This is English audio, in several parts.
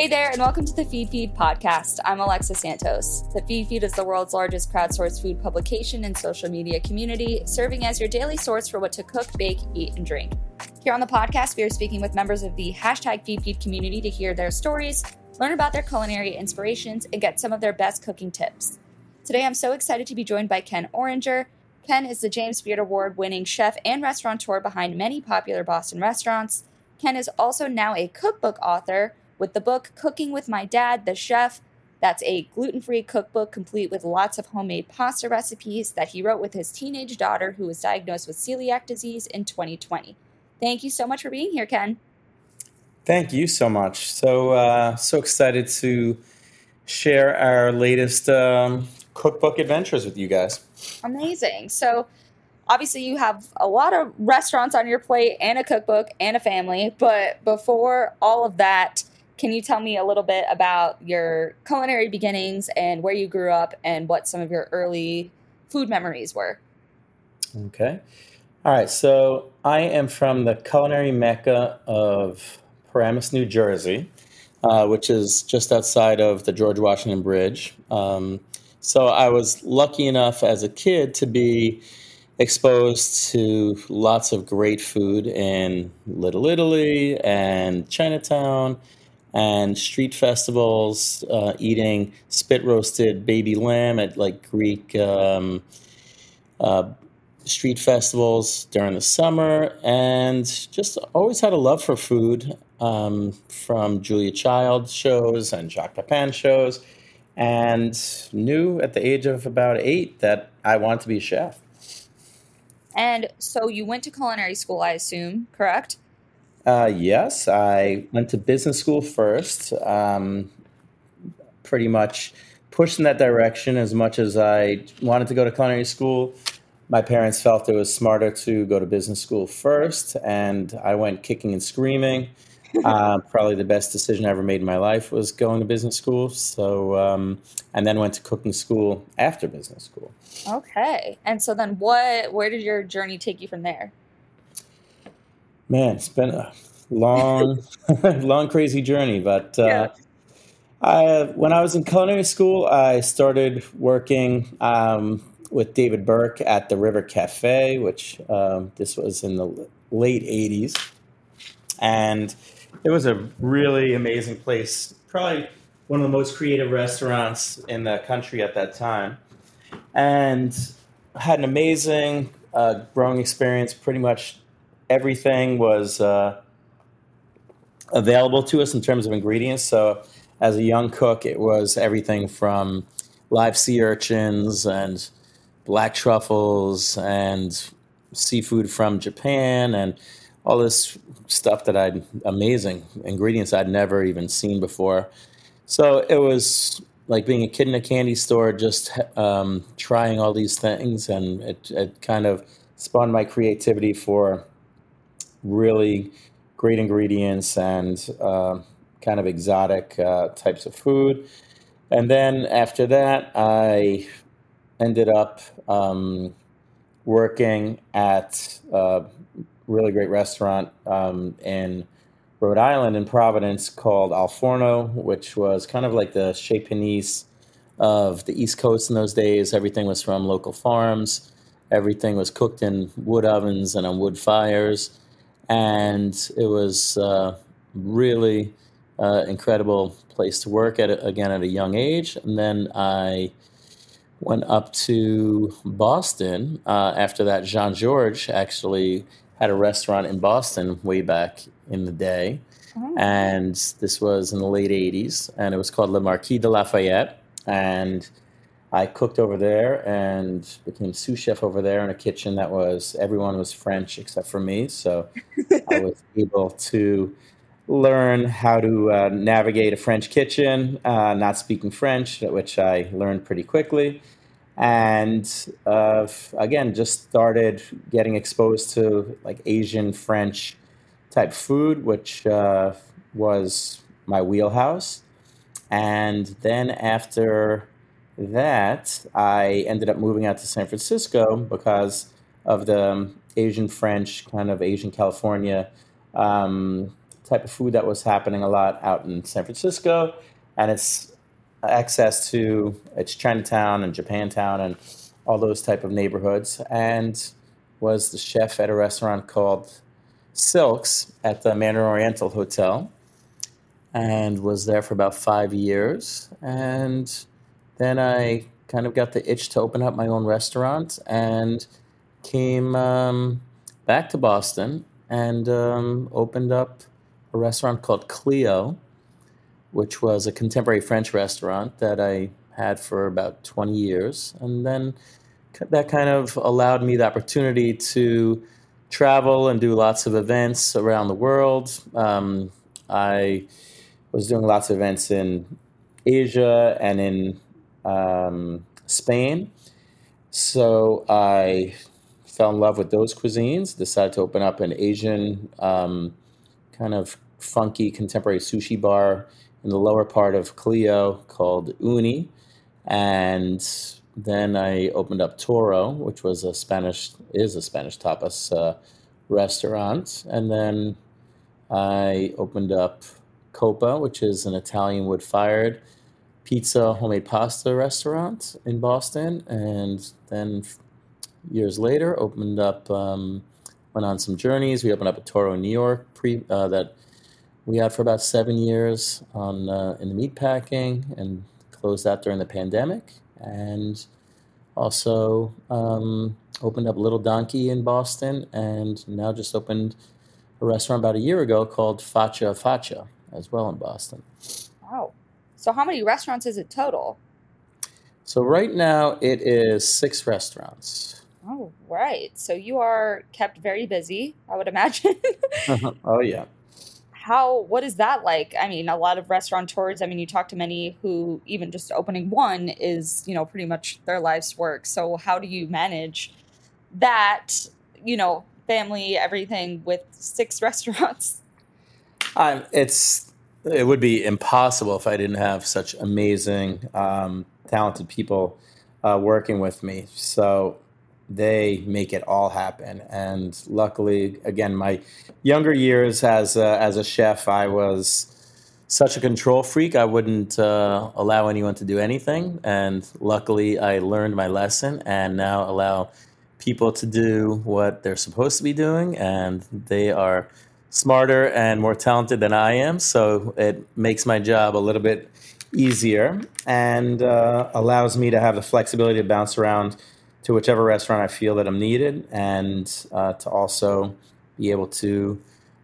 Hey there, and welcome to the Feedfeed podcast. I'm Alexa Santos. The Feedfeed is the world's largest crowdsourced food publication and social media community, serving as your daily source for what to cook, bake, eat, and drink. Here on the podcast, we are speaking with members of the hashtag Feedfeed community to hear their stories, learn about their culinary inspirations, and get some of their best cooking tips. Today, I'm so excited to be joined by Ken Oringer. Ken is the James Beard Award winning chef and restaurateur behind many popular Boston restaurants. Ken is also now a cookbook author with the book Cooking with My Dad, the Chef. That's a gluten free cookbook complete with lots of homemade pasta recipes that he wrote with his teenage daughter who was diagnosed with celiac disease in 2020. Thank you so much for being here, Ken. Thank you so much. So, uh, so excited to share our latest um, cookbook adventures with you guys. Amazing. So, obviously, you have a lot of restaurants on your plate and a cookbook and a family. But before all of that, can you tell me a little bit about your culinary beginnings and where you grew up and what some of your early food memories were? Okay. All right. So I am from the culinary mecca of Paramus, New Jersey, uh, which is just outside of the George Washington Bridge. Um, so I was lucky enough as a kid to be exposed to lots of great food in Little Italy and Chinatown and street festivals, uh, eating spit roasted baby lamb at like Greek um, uh, street festivals during the summer, and just always had a love for food um, from Julia Child shows and Jacques Pepin shows, and knew at the age of about eight that I wanted to be a chef. And so you went to culinary school, I assume, correct? Uh, yes, I went to business school first. Um, pretty much pushed in that direction as much as I wanted to go to culinary school. My parents felt it was smarter to go to business school first, and I went kicking and screaming. uh, probably the best decision I ever made in my life was going to business school. So, um, and then went to cooking school after business school. Okay, and so then what? Where did your journey take you from there? Man, it's been a long, long, crazy journey. But uh, yeah. I, when I was in culinary school, I started working um, with David Burke at the River Cafe, which um, this was in the late 80s. And it was a really amazing place, probably one of the most creative restaurants in the country at that time. And had an amazing uh, growing experience pretty much everything was uh, available to us in terms of ingredients. So, as a young cook, it was everything from live sea urchins and black truffles and seafood from Japan and all this stuff that I'd amazing ingredients I'd never even seen before. So it was like being a kid in a candy store, just um, trying all these things, and it, it kind of spawned my creativity for really great ingredients and uh, kind of exotic uh, types of food. And then after that, I ended up um, working at a really great restaurant um, in Rhode Island in Providence called Al Forno, which was kind of like the Chez Panisse of the East Coast in those days. Everything was from local farms. Everything was cooked in wood ovens and on wood fires. And it was uh, really uh, incredible place to work at, again, at a young age. And then I went up to Boston uh, after that. Jean-Georges actually had a restaurant in Boston way back in the day. Oh. And this was in the late 80s, and it was called Le Marquis de Lafayette. And I cooked over there and became sous chef over there in a kitchen that was everyone was French except for me. So I was able to learn how to uh, navigate a French kitchen, uh, not speaking French, which I learned pretty quickly. And uh, again, just started getting exposed to like Asian, French type food, which uh, was my wheelhouse. And then after that, I ended up moving out to San Francisco because of the Asian French, kind of Asian California um, type of food that was happening a lot out in San Francisco. And it's access to it's Chinatown and Japantown and all those type of neighborhoods. And was the chef at a restaurant called Silks at the Mandarin Oriental Hotel and was there for about five years. And then I kind of got the itch to open up my own restaurant and came um, back to Boston and um, opened up a restaurant called Clio, which was a contemporary French restaurant that I had for about 20 years. And then that kind of allowed me the opportunity to travel and do lots of events around the world. Um, I was doing lots of events in Asia and in um, Spain. So I fell in love with those cuisines, decided to open up an Asian um, kind of funky contemporary sushi bar in the lower part of Clio called Uni. And then I opened up Toro, which was a Spanish is a Spanish tapas uh, restaurant, and then I opened up Coppa, which is an Italian wood fired pizza homemade pasta restaurant in Boston, and then years later opened up um, went on some journeys. We opened up a Toro in New York pre uh, that we had for about seven years on uh, in the meat packing and closed that during the pandemic and also um, opened up Little Donkey in Boston, and now just opened a restaurant about a year ago called Faccia Faccia as well in Boston. Wow. So, how many restaurants is it total? So, right now it is six restaurants. Oh, right. So, you are kept very busy, I would imagine. oh, yeah how what is that like i mean a lot of restaurateurs i mean you talk to many who even just opening one is you know pretty much their life's work so how do you manage that you know family everything with six restaurants um, it's it would be impossible if i didn't have such amazing um, talented people uh, working with me so they make it all happen. And luckily, again, my younger years as a, as a chef, I was such a control freak. I wouldn't uh, allow anyone to do anything. And luckily, I learned my lesson and now allow people to do what they're supposed to be doing. And they are smarter and more talented than I am. So it makes my job a little bit easier and uh, allows me to have the flexibility to bounce around to whichever restaurant I feel that I'm needed, and uh, to also be able to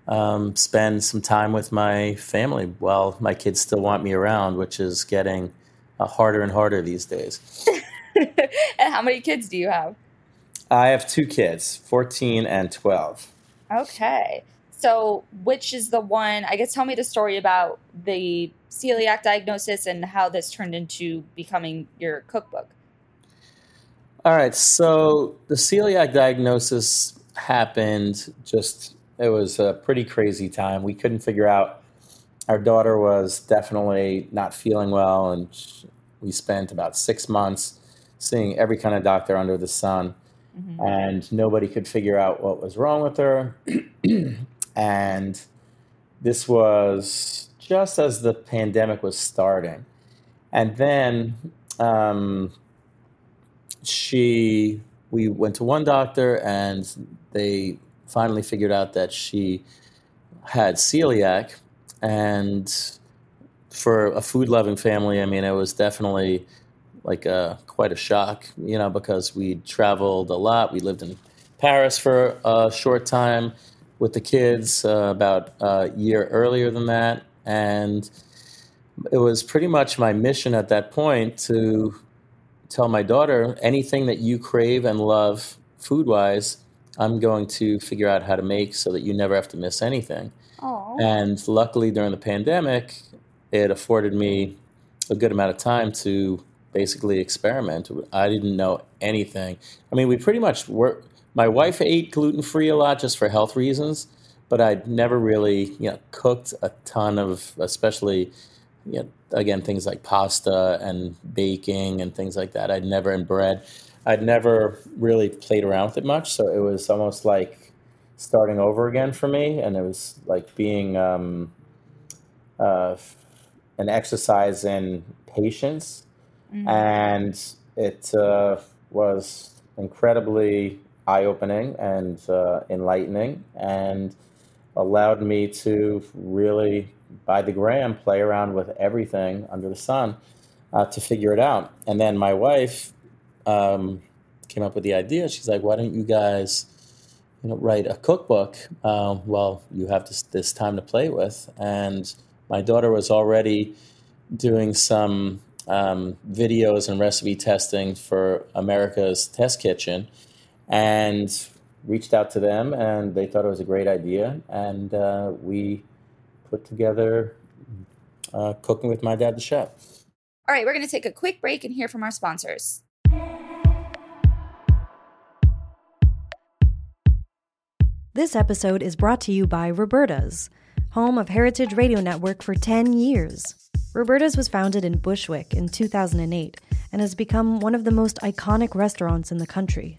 um, spend some time with my family while my kids still want me around, which is getting uh, harder and harder these days. and how many kids do you have? I have two kids, 14 and 12. Okay. So, which is the one? I guess tell me the story about the celiac diagnosis and how this turned into becoming your cookbook. All right. So the celiac diagnosis happened just it was a pretty crazy time. We couldn't figure out. Our daughter was definitely not feeling well, and we spent about six months seeing every kind of doctor under the sun, mm-hmm. and nobody could figure out what was wrong with her. and this was just as the pandemic was starting. And then um, she, we went to one doctor, and they finally figured out that she had celiac. And for a food loving family, I mean, it was definitely like a, quite a shock, you know, because we traveled a lot. We lived in Paris for a short time with the kids uh, about a year earlier than that. And it was pretty much my mission at that point to tell my daughter anything that you crave and love food wise, I'm going to figure out how to make so that you never have to miss anything. Aww. And luckily, during the pandemic, it afforded me a good amount of time to basically experiment. I didn't know anything. I mean, we pretty much were. My wife ate gluten free a lot just for health reasons, but I'd never really, you know, cooked a ton of, especially, you know, again, things like pasta and baking and things like that. I'd never, in bread. I'd never really played around with it much, so it was almost like starting over again for me, and it was like being um, uh, an exercise in patience, mm-hmm. and it uh, was incredibly eye-opening and uh, enlightening, and allowed me to really, by the gram, play around with everything under the sun uh, to figure it out. And then my wife um, came up with the idea. She's like, "Why don't you guys, you know, write a cookbook? Uh, well, you have this, this time to play with." And my daughter was already doing some um, videos and recipe testing for America's Test Kitchen, and reached out to them, and they thought it was a great idea, and uh, we put together uh, cooking with my dad, the chef. All right, we're going to take a quick break and hear from our sponsors. This episode is brought to you by Roberta's, home of Heritage Radio Network for 10 years. Roberta's was founded in Bushwick in 2008 and has become one of the most iconic restaurants in the country.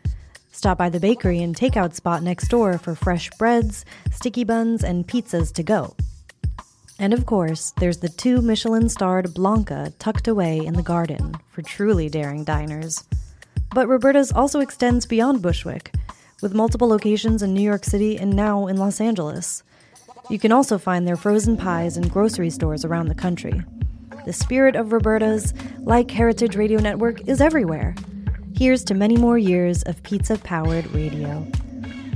Stop by the bakery and takeout spot next door for fresh breads, sticky buns, and pizzas to go. And of course, there's the two Michelin starred Blanca tucked away in the garden for truly daring diners. But Roberta's also extends beyond Bushwick with multiple locations in New York City and now in Los Angeles. You can also find their frozen pies in grocery stores around the country. The spirit of Roberta's, like Heritage Radio Network, is everywhere. Here's to many more years of pizza powered radio.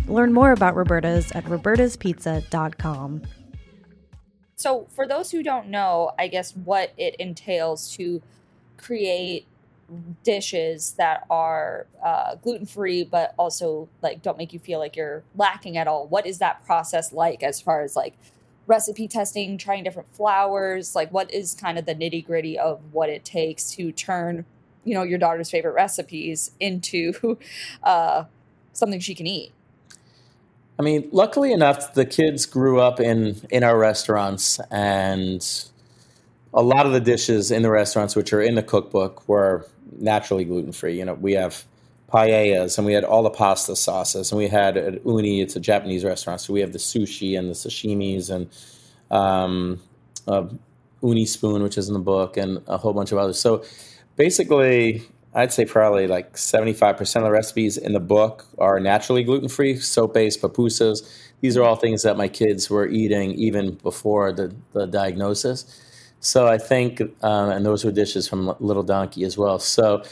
Learn more about Roberta's at robertaspizza.com. So, for those who don't know, I guess what it entails to create dishes that are uh, gluten free, but also like don't make you feel like you're lacking at all. What is that process like as far as like recipe testing, trying different flours? Like, what is kind of the nitty gritty of what it takes to turn, you know, your daughter's favorite recipes into uh, something she can eat? I mean, luckily enough, the kids grew up in in our restaurants and a lot of the dishes in the restaurants, which are in the cookbook, were naturally gluten free. You know, we have paellas and we had all the pasta sauces and we had at Uni, it's a Japanese restaurant, so we have the sushi and the sashimis and um, Uni spoon, which is in the book, and a whole bunch of others. So basically, I'd say probably like 75% of the recipes in the book are naturally gluten free, soap based, pupusas. These are all things that my kids were eating even before the, the diagnosis. So I think, um, and those were dishes from Little Donkey as well. So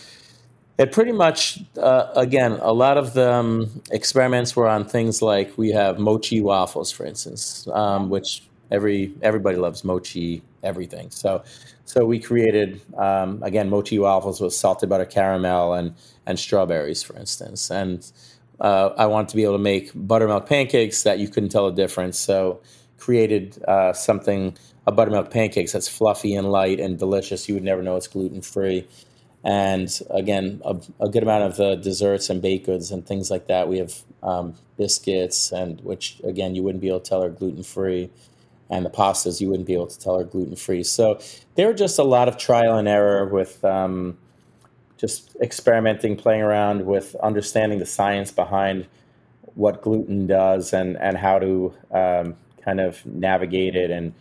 it pretty much, uh, again, a lot of the um, experiments were on things like we have mochi waffles, for instance, um, which every everybody loves mochi everything. So so we created um, again mochi waffles with salted butter caramel and and strawberries, for instance. And uh, I wanted to be able to make buttermilk pancakes that you couldn't tell the difference. So created uh, something a buttermilk pancakes that's fluffy and light and delicious. You would never know it's gluten free. And again, a, a, good amount of the desserts and baked goods and things like that. We have um, biscuits, and which again you wouldn't be able to tell are gluten free, and the pastas you wouldn't be able to tell are gluten free. So there were just a lot of trial and error with um, just experimenting, playing around with understanding the science behind what gluten does and and how to um, kind of navigate it and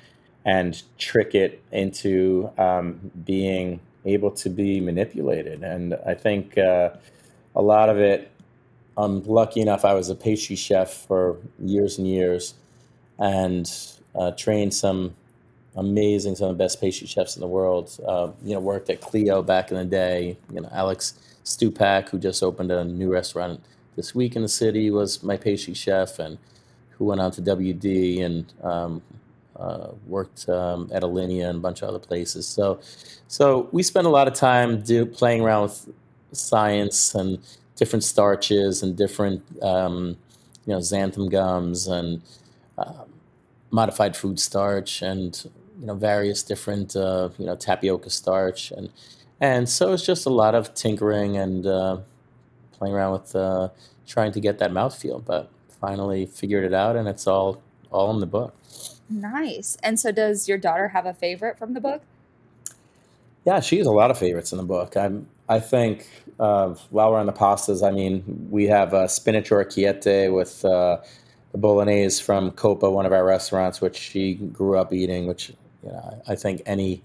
and trick it into um, being able to be manipulated. And I think uh, a lot of it, I'm lucky enough, I was a pastry chef for years and years and uh, trained some amazing, some of the best pastry chefs in the world. Uh, you know, worked at Clio back in the day. You know, Alex Stupak, who just opened a new restaurant this week in the city, was my pastry chef, and who went on to WD and um, uh, worked um, at Alinea and a bunch of other places. So, so we spent a lot of time do, playing around with science and different starches and different, um, you know, xanthan gums and uh, modified food starch and you know various different uh, you know tapioca starch and and so it's just a lot of tinkering and uh, playing around with uh, trying to get that mouthfeel, but finally figured it out and it's all all in the book. Nice. And so, does your daughter have a favorite from the book? Yeah, she has a lot of favorites in the book. I'm, I think uh, while we're on the pastas, I mean, we have a spinach orecchiette with uh, the bolognese from Coppa, one of our restaurants, which she grew up eating. Which you know, I think any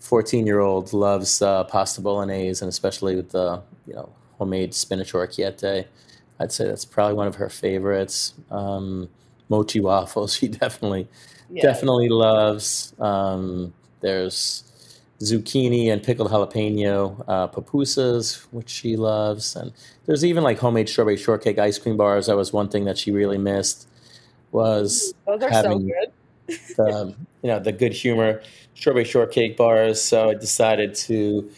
14 year old loves uh, pasta bolognese, and especially with the you know homemade spinach orecchiette. I'd say that's probably one of her favorites. Um, mochi waffles, she definitely yeah. definitely loves. Um, there's zucchini and pickled jalapeno uh, pupusas, which she loves, and there's even like homemade strawberry shortcake ice cream bars. That was one thing that she really missed. Was those are having, so good. the, you know the good humor strawberry shortcake bars. So I decided to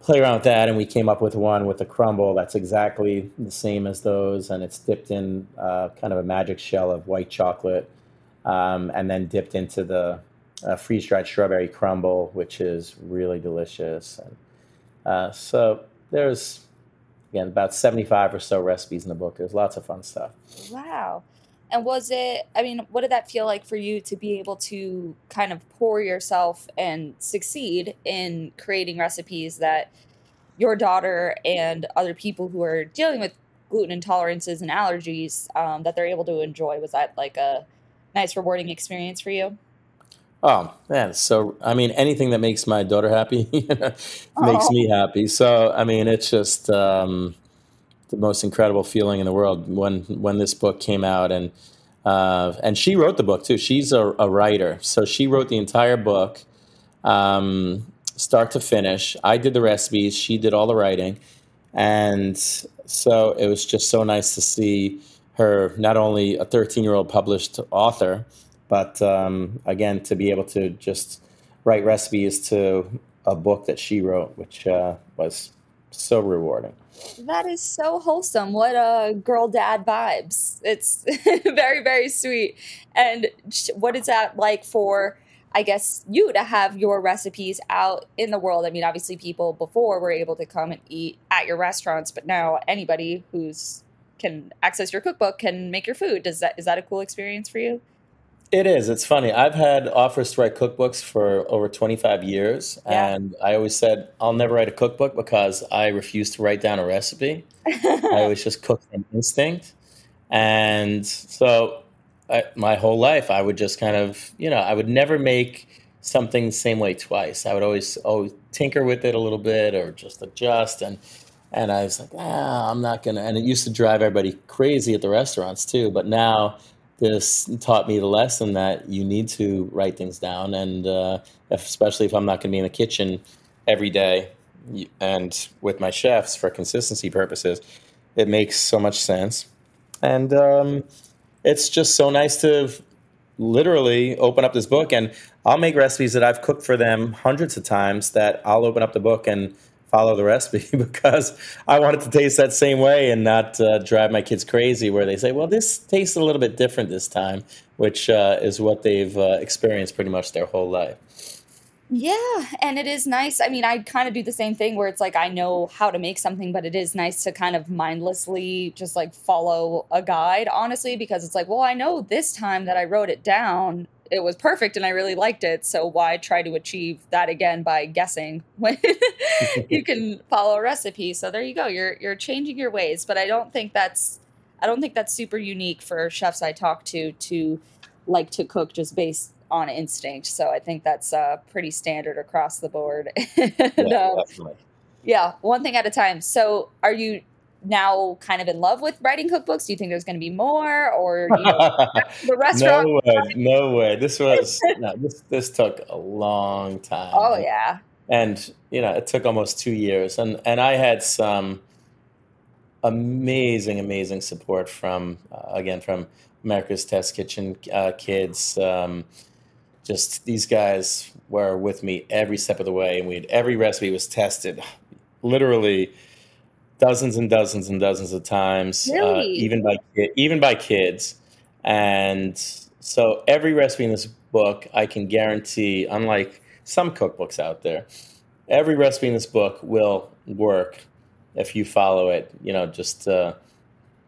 play around with that, and we came up with one with a crumble that's exactly the same as those, and it's dipped in uh, kind of a magic shell of white chocolate, um, and then dipped into the uh, freeze dried strawberry crumble, which is really delicious. And, uh, so there's again about 75 or so recipes in the book. There's lots of fun stuff. Wow. And was it, I mean, what did that feel like for you to be able to kind of pour yourself and succeed in creating recipes that your daughter and other people who are dealing with gluten intolerances and allergies um, that they're able to enjoy? Was that like a nice, rewarding experience for you? Oh man, so I mean, anything that makes my daughter happy makes oh. me happy. So I mean, it's just um, the most incredible feeling in the world when when this book came out and uh, and she wrote the book too. She's a, a writer, so she wrote the entire book, um, start to finish. I did the recipes, she did all the writing, and so it was just so nice to see her not only a 13 year old published author, but um, again to be able to just write recipes to a book that she wrote, which uh, was so rewarding. That is so wholesome. What a girl dad vibes. It's very, very sweet. And what is that like for, I guess, you to have your recipes out in the world? I mean, obviously, people before were able to come and eat at your restaurants, but now anybody who's can access your cookbook can make your food. Does that is that a cool experience for you? It is. It's funny. I've had offers to write cookbooks for over 25 years. Yeah. And I always said, I'll never write a cookbook because I refuse to write down a recipe. I always just cook from instinct. And so I, my whole life, I would just kind of, you know, I would never make something the same way twice. I would always, always tinker with it a little bit or just adjust. And, and I was like, ah, I'm not going to. And it used to drive everybody crazy at the restaurants too. But now, this taught me the lesson that you need to write things down, and uh, especially if I'm not going to be in the kitchen every day and with my chefs for consistency purposes, it makes so much sense. And um, it's just so nice to literally open up this book and I'll make recipes that I've cooked for them hundreds of times that I'll open up the book and follow the recipe because I want it to taste that same way and not uh, drive my kids crazy where they say, well, this tastes a little bit different this time, which uh, is what they've uh, experienced pretty much their whole life. Yeah, and it is nice. I mean, I kind of do the same thing where it's like I know how to make something, but it is nice to kind of mindlessly just like follow a guide, honestly, because it's like, well, I know this time that I wrote it down, it was perfect and I really liked it. So why try to achieve that again by guessing when you can follow a recipe? So there you go. You're you're changing your ways, but I don't think that's I don't think that's super unique for chefs I talk to to like to cook just based on instinct. So I think that's uh, pretty standard across the board. and, yeah, um, yeah, one thing at a time. So are you now kind of in love with writing cookbooks? Do you think there's going to be more, or you know, the restaurant? no way, no way. This was no, this this took a long time. Oh yeah, and you know it took almost two years, and and I had some amazing, amazing support from uh, again from America's Test Kitchen uh, kids. Um, just these guys were with me every step of the way, and we had every recipe was tested, literally dozens and dozens and dozens of times, uh, really? uh, even by even by kids. And so every recipe in this book, I can guarantee, unlike some cookbooks out there, every recipe in this book will work if you follow it. You know, just uh,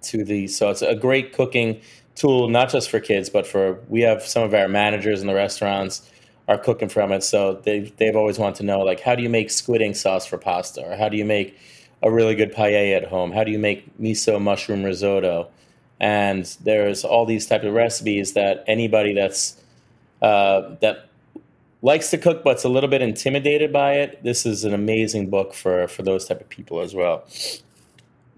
to the so it's a great cooking tool not just for kids but for we have some of our managers in the restaurants are cooking from it so they've, they've always wanted to know like how do you make squid ink sauce for pasta or how do you make a really good paella at home. How do you make miso mushroom risotto? And there's all these type of recipes that anybody that's uh, that likes to cook but's a little bit intimidated by it. This is an amazing book for for those type of people as well.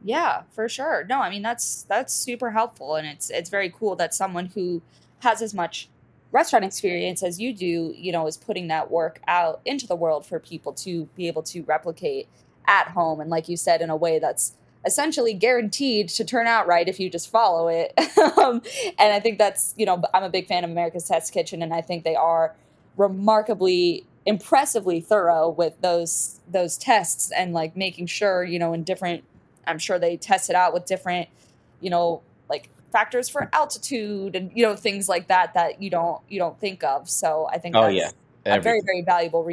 Yeah, for sure. No, I mean that's that's super helpful and it's it's very cool that someone who has as much restaurant experience as you do, you know, is putting that work out into the world for people to be able to replicate at home and like you said in a way that's essentially guaranteed to turn out right if you just follow it. um, and I think that's, you know, I'm a big fan of America's Test Kitchen and I think they are remarkably impressively thorough with those those tests and like making sure, you know, in different I'm sure they test it out with different, you know, like factors for altitude and you know things like that that you don't you don't think of. So I think oh yeah, Everything. a very very valuable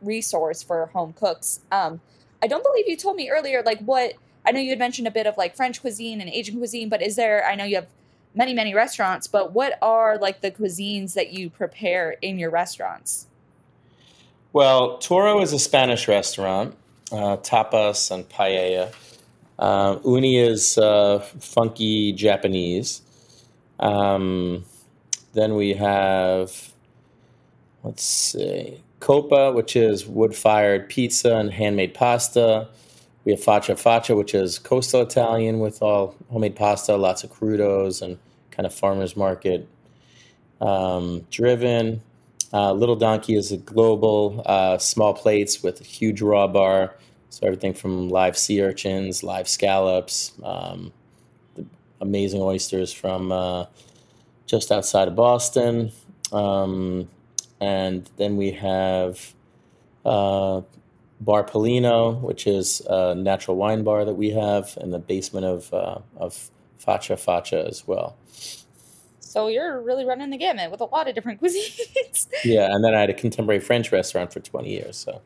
resource for home cooks. Um, I don't believe you told me earlier like what I know you had mentioned a bit of like French cuisine and Asian cuisine, but is there? I know you have many many restaurants, but what are like the cuisines that you prepare in your restaurants? Well, Toro is a Spanish restaurant, uh, tapas and paella. Uh, uni is uh, funky Japanese. Um, then we have, let's see, Coppa, which is wood fired pizza and handmade pasta. We have Faccia Faccia, which is coastal Italian with all homemade pasta, lots of crudos and kind of farmer's market um, driven. Uh, Little Donkey is a global, uh, small plates with a huge raw bar so everything from live sea urchins, live scallops, um, amazing oysters from uh, just outside of Boston, um, and then we have uh, Bar Polino, which is a natural wine bar that we have in the basement of uh, of Faccia Faccia as well. So you're really running the gamut with a lot of different cuisines. yeah, and then I had a contemporary French restaurant for 20 years. So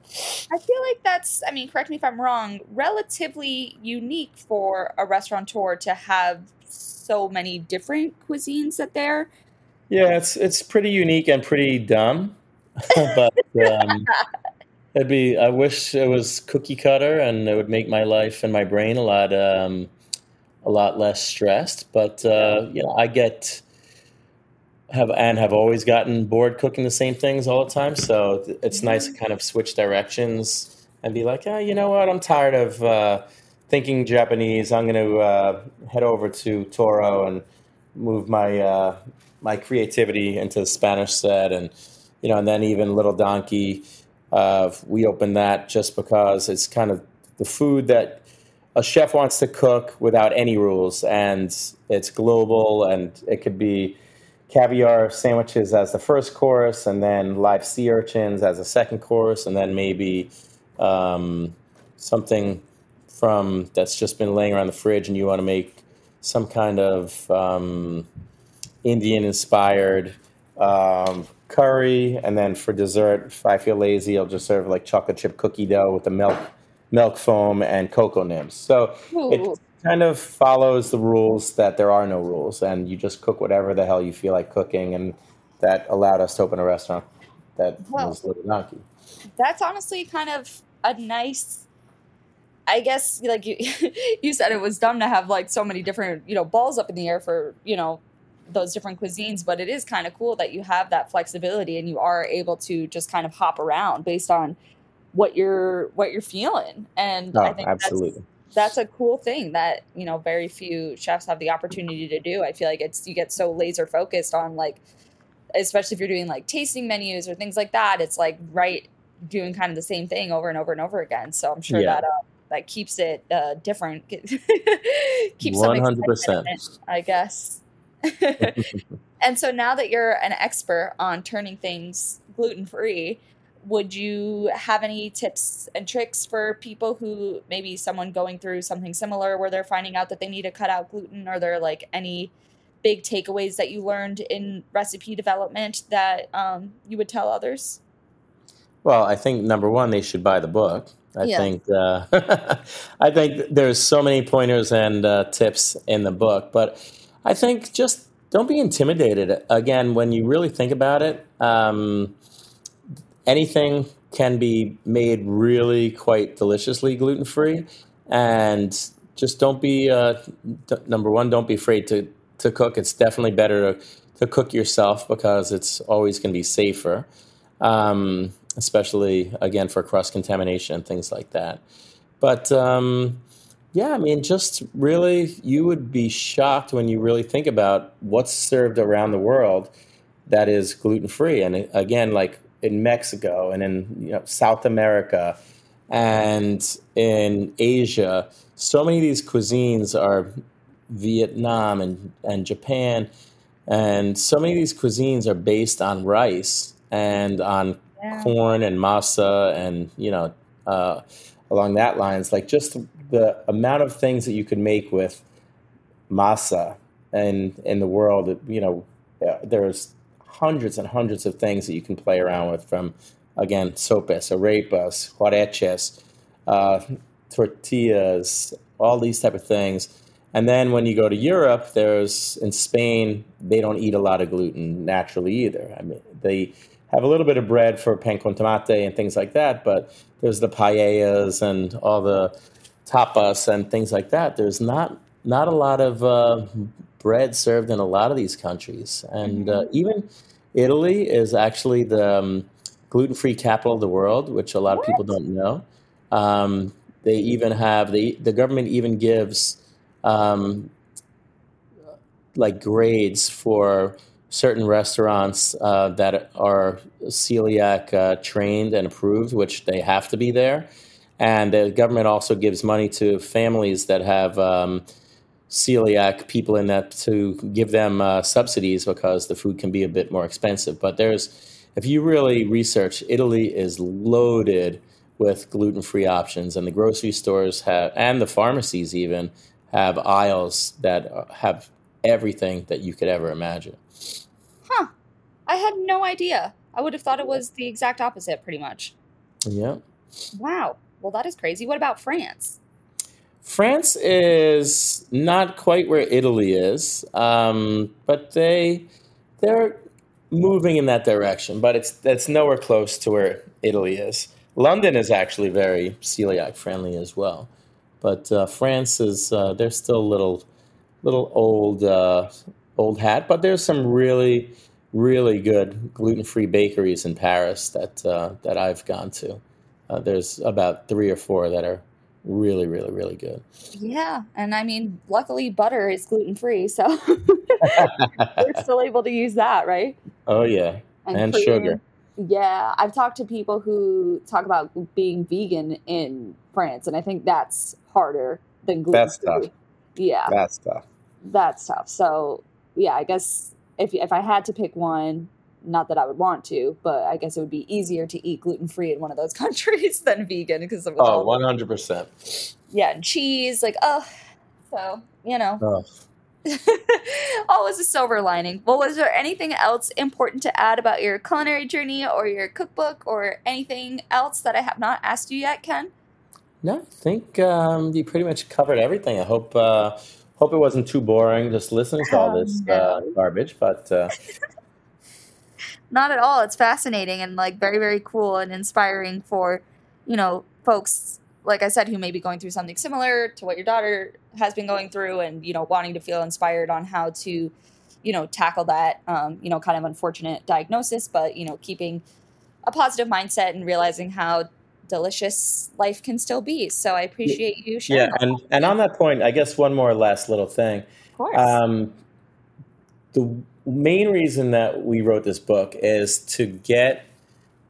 I feel like that's, I mean, correct me if I'm wrong, relatively unique for a restaurateur to have so many different cuisines that they're. Yeah, it's it's pretty unique and pretty dumb, but um, it'd be. I wish it was cookie cutter and it would make my life and my brain a lot um, a lot less stressed. But uh, you know, I get have and have always gotten bored cooking the same things all the time. So it's nice to kind of switch directions and be like, yeah, you know what? I'm tired of uh, thinking Japanese. I'm going to uh, head over to Toro and move my uh, my creativity into the Spanish set, and you know, and then even Little Donkey. Uh, we opened that just because it's kind of the food that a chef wants to cook without any rules, and it's global, and it could be caviar sandwiches as the first course, and then live sea urchins as a second course, and then maybe um, something from that's just been laying around the fridge, and you want to make some kind of um, Indian inspired um, curry, and then for dessert, if I feel lazy, I'll just serve like chocolate chip cookie dough with the milk milk foam and cocoa nibs. So Ooh. it kind of follows the rules that there are no rules, and you just cook whatever the hell you feel like cooking, and that allowed us to open a restaurant that well, was Little Donkey. That's honestly kind of a nice. I guess like you, you said it was dumb to have like so many different you know balls up in the air for you know those different cuisines but it is kind of cool that you have that flexibility and you are able to just kind of hop around based on what you're what you're feeling. And oh, i think absolutely. that's, that's a cool thing that you know very few chefs have the opportunity to do. I feel like it's you get so laser focused on like especially if you're doing like tasting menus or things like that it's like right doing kind of the same thing over and over and over again. So i'm sure yeah. that uh, that keeps it uh, different keeps 100% i guess and so now that you're an expert on turning things gluten free, would you have any tips and tricks for people who maybe someone going through something similar where they're finding out that they need to cut out gluten? Are there like any big takeaways that you learned in recipe development that um, you would tell others? Well, I think number one, they should buy the book. I yeah. think uh, I think there's so many pointers and uh, tips in the book, but I think just don't be intimidated. Again, when you really think about it, um, anything can be made really quite deliciously gluten free, and just don't be uh, d- number one. Don't be afraid to to cook. It's definitely better to to cook yourself because it's always going to be safer, um, especially again for cross contamination and things like that. But um, yeah, I mean, just really, you would be shocked when you really think about what's served around the world that is gluten free. And again, like in Mexico and in you know, South America and in Asia, so many of these cuisines are Vietnam and, and Japan. And so many of these cuisines are based on rice and on yeah. corn and masa and, you know, uh, along that lines. Like just the amount of things that you can make with masa and in the world, you know, there's hundreds and hundreds of things that you can play around with from, again, sopes, arepas, huaraches, uh, tortillas, all these type of things. And then when you go to Europe, there's in Spain, they don't eat a lot of gluten naturally either. I mean, they have a little bit of bread for pan con tomate and things like that, but there's the paellas and all the tapas and things like that. There's not not a lot of uh, bread served in a lot of these countries, and uh, mm-hmm. even Italy is actually the um, gluten-free capital of the world, which a lot what? of people don't know. Um, they even have the the government even gives um, like grades for certain restaurants uh, that are celiac uh, trained and approved, which they have to be there. And the government also gives money to families that have um, celiac people in that to give them uh, subsidies because the food can be a bit more expensive. But there's, if you really research, Italy is loaded with gluten free options, and the grocery stores have, and the pharmacies even have aisles that uh, have everything that you could ever imagine. Huh. I had no idea. I would have thought it was the exact opposite, pretty much. Yeah. Wow. Well, that is crazy. What about France? France is not quite where Italy is, um, but they they're moving in that direction. But it's that's nowhere close to where Italy is. London is actually very celiac friendly as well, but uh, France is uh, they're still a little little old uh, old hat. But there's some really really good gluten free bakeries in Paris that uh, that I've gone to. Uh, there's about three or four that are really, really, really good. Yeah, and I mean, luckily butter is gluten free, so we're still able to use that, right? Oh yeah, and, and sugar. Yeah, I've talked to people who talk about being vegan in France, and I think that's harder than gluten. That's tough. Yeah, that's tough. That's tough. So yeah, I guess if if I had to pick one, not that I would want to, but I guess it would be easier to eat gluten free in one of those countries than vegan because of oh, one hundred percent. Yeah, and cheese, like oh, so you know. Oh. Always a silver lining. Well, was there anything else important to add about your culinary journey or your cookbook or anything else that I have not asked you yet, Ken? No, I think um, you pretty much covered everything. I hope uh, hope it wasn't too boring just listening to all this no. uh, garbage, but uh... not at all. It's fascinating and like very very cool and inspiring for you know folks like I said who may be going through something similar to what your daughter has been going through, and you know wanting to feel inspired on how to you know tackle that um, you know kind of unfortunate diagnosis, but you know keeping a positive mindset and realizing how delicious life can still be. So I appreciate you sharing. Yeah, that. and and on that point, I guess one more last little thing. Of course. Um, the main reason that we wrote this book is to get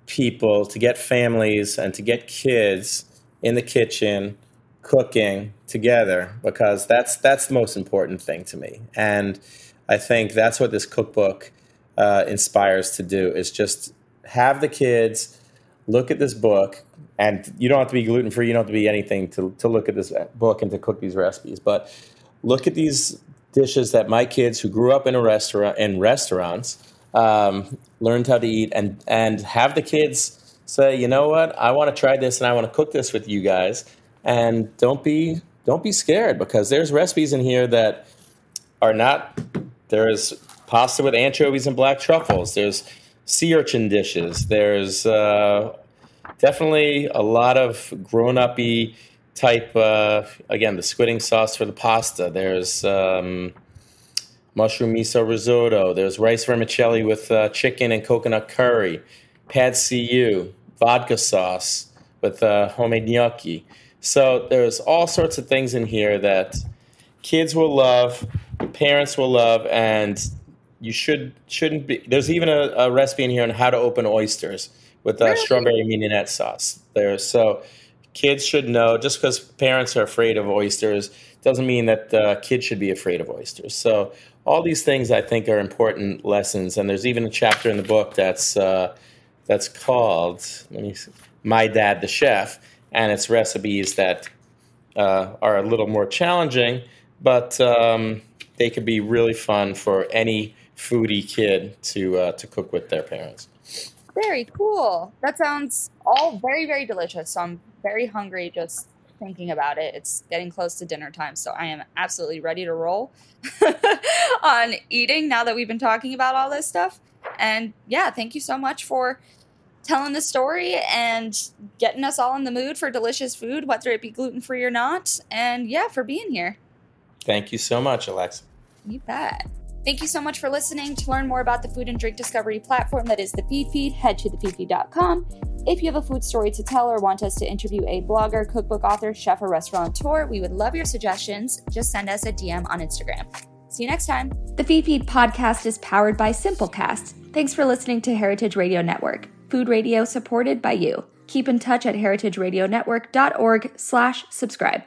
people, to get families, and to get kids in the kitchen cooking together because that's that's the most important thing to me. And I think that's what this cookbook uh, inspires to do is just have the kids look at this book and you don't have to be gluten free. You don't have to be anything to, to look at this book and to cook these recipes. But look at these dishes that my kids who grew up in a restaurant in restaurants um, learned how to eat, and and have the kids say, you know what, I want to try this and I want to cook this with you guys. And don't be don't be scared because there's recipes in here that are not. There's pasta with anchovies and black truffles. There's sea urchin dishes. There's uh, definitely a lot of grown uppy type. Uh, again, the squid ink sauce for the pasta. There's um, mushroom miso risotto. There's rice vermicelli with uh, chicken and coconut curry. Pad see ew, vodka sauce with uh, homemade gnocchi. So there's all sorts of things in here that kids will love, parents will love, and you should shouldn't be. There's even a, a recipe in here on how to open oysters with uh, really? strawberry mignonette sauce there. So kids should know just because parents are afraid of oysters doesn't mean that uh, kids should be afraid of oysters. So all these things I think are important lessons. And there's even a chapter in the book that's uh, that's called "My Dad the Chef," and it's recipes that uh, are a little more challenging, but um, they could be really fun for any foodie kid to uh, to cook with their parents. Very cool. That sounds all very, very delicious. So I'm very hungry just thinking about it. It's getting close to dinner time, so I am absolutely ready to roll on eating now that we've been talking about all this stuff. And yeah, thank you so much for telling the story and getting us all in the mood for delicious food, whether it be gluten free or not. And yeah, for being here. Thank you so much, Alexa. You bet. Thank you so much for listening. To learn more about the food and drink discovery platform that is the Feedfeed, head to thefeedfeed.com. If you have a food story to tell or want us to interview a blogger, cookbook author, chef, or restaurateur, we would love your suggestions. Just send us a DM on Instagram. See you next time. The Feedfeed podcast is powered by Simplecast. Thanks for listening to Heritage Radio Network, food radio supported by you. Keep in touch at heritageradionetwork.org slash subscribe.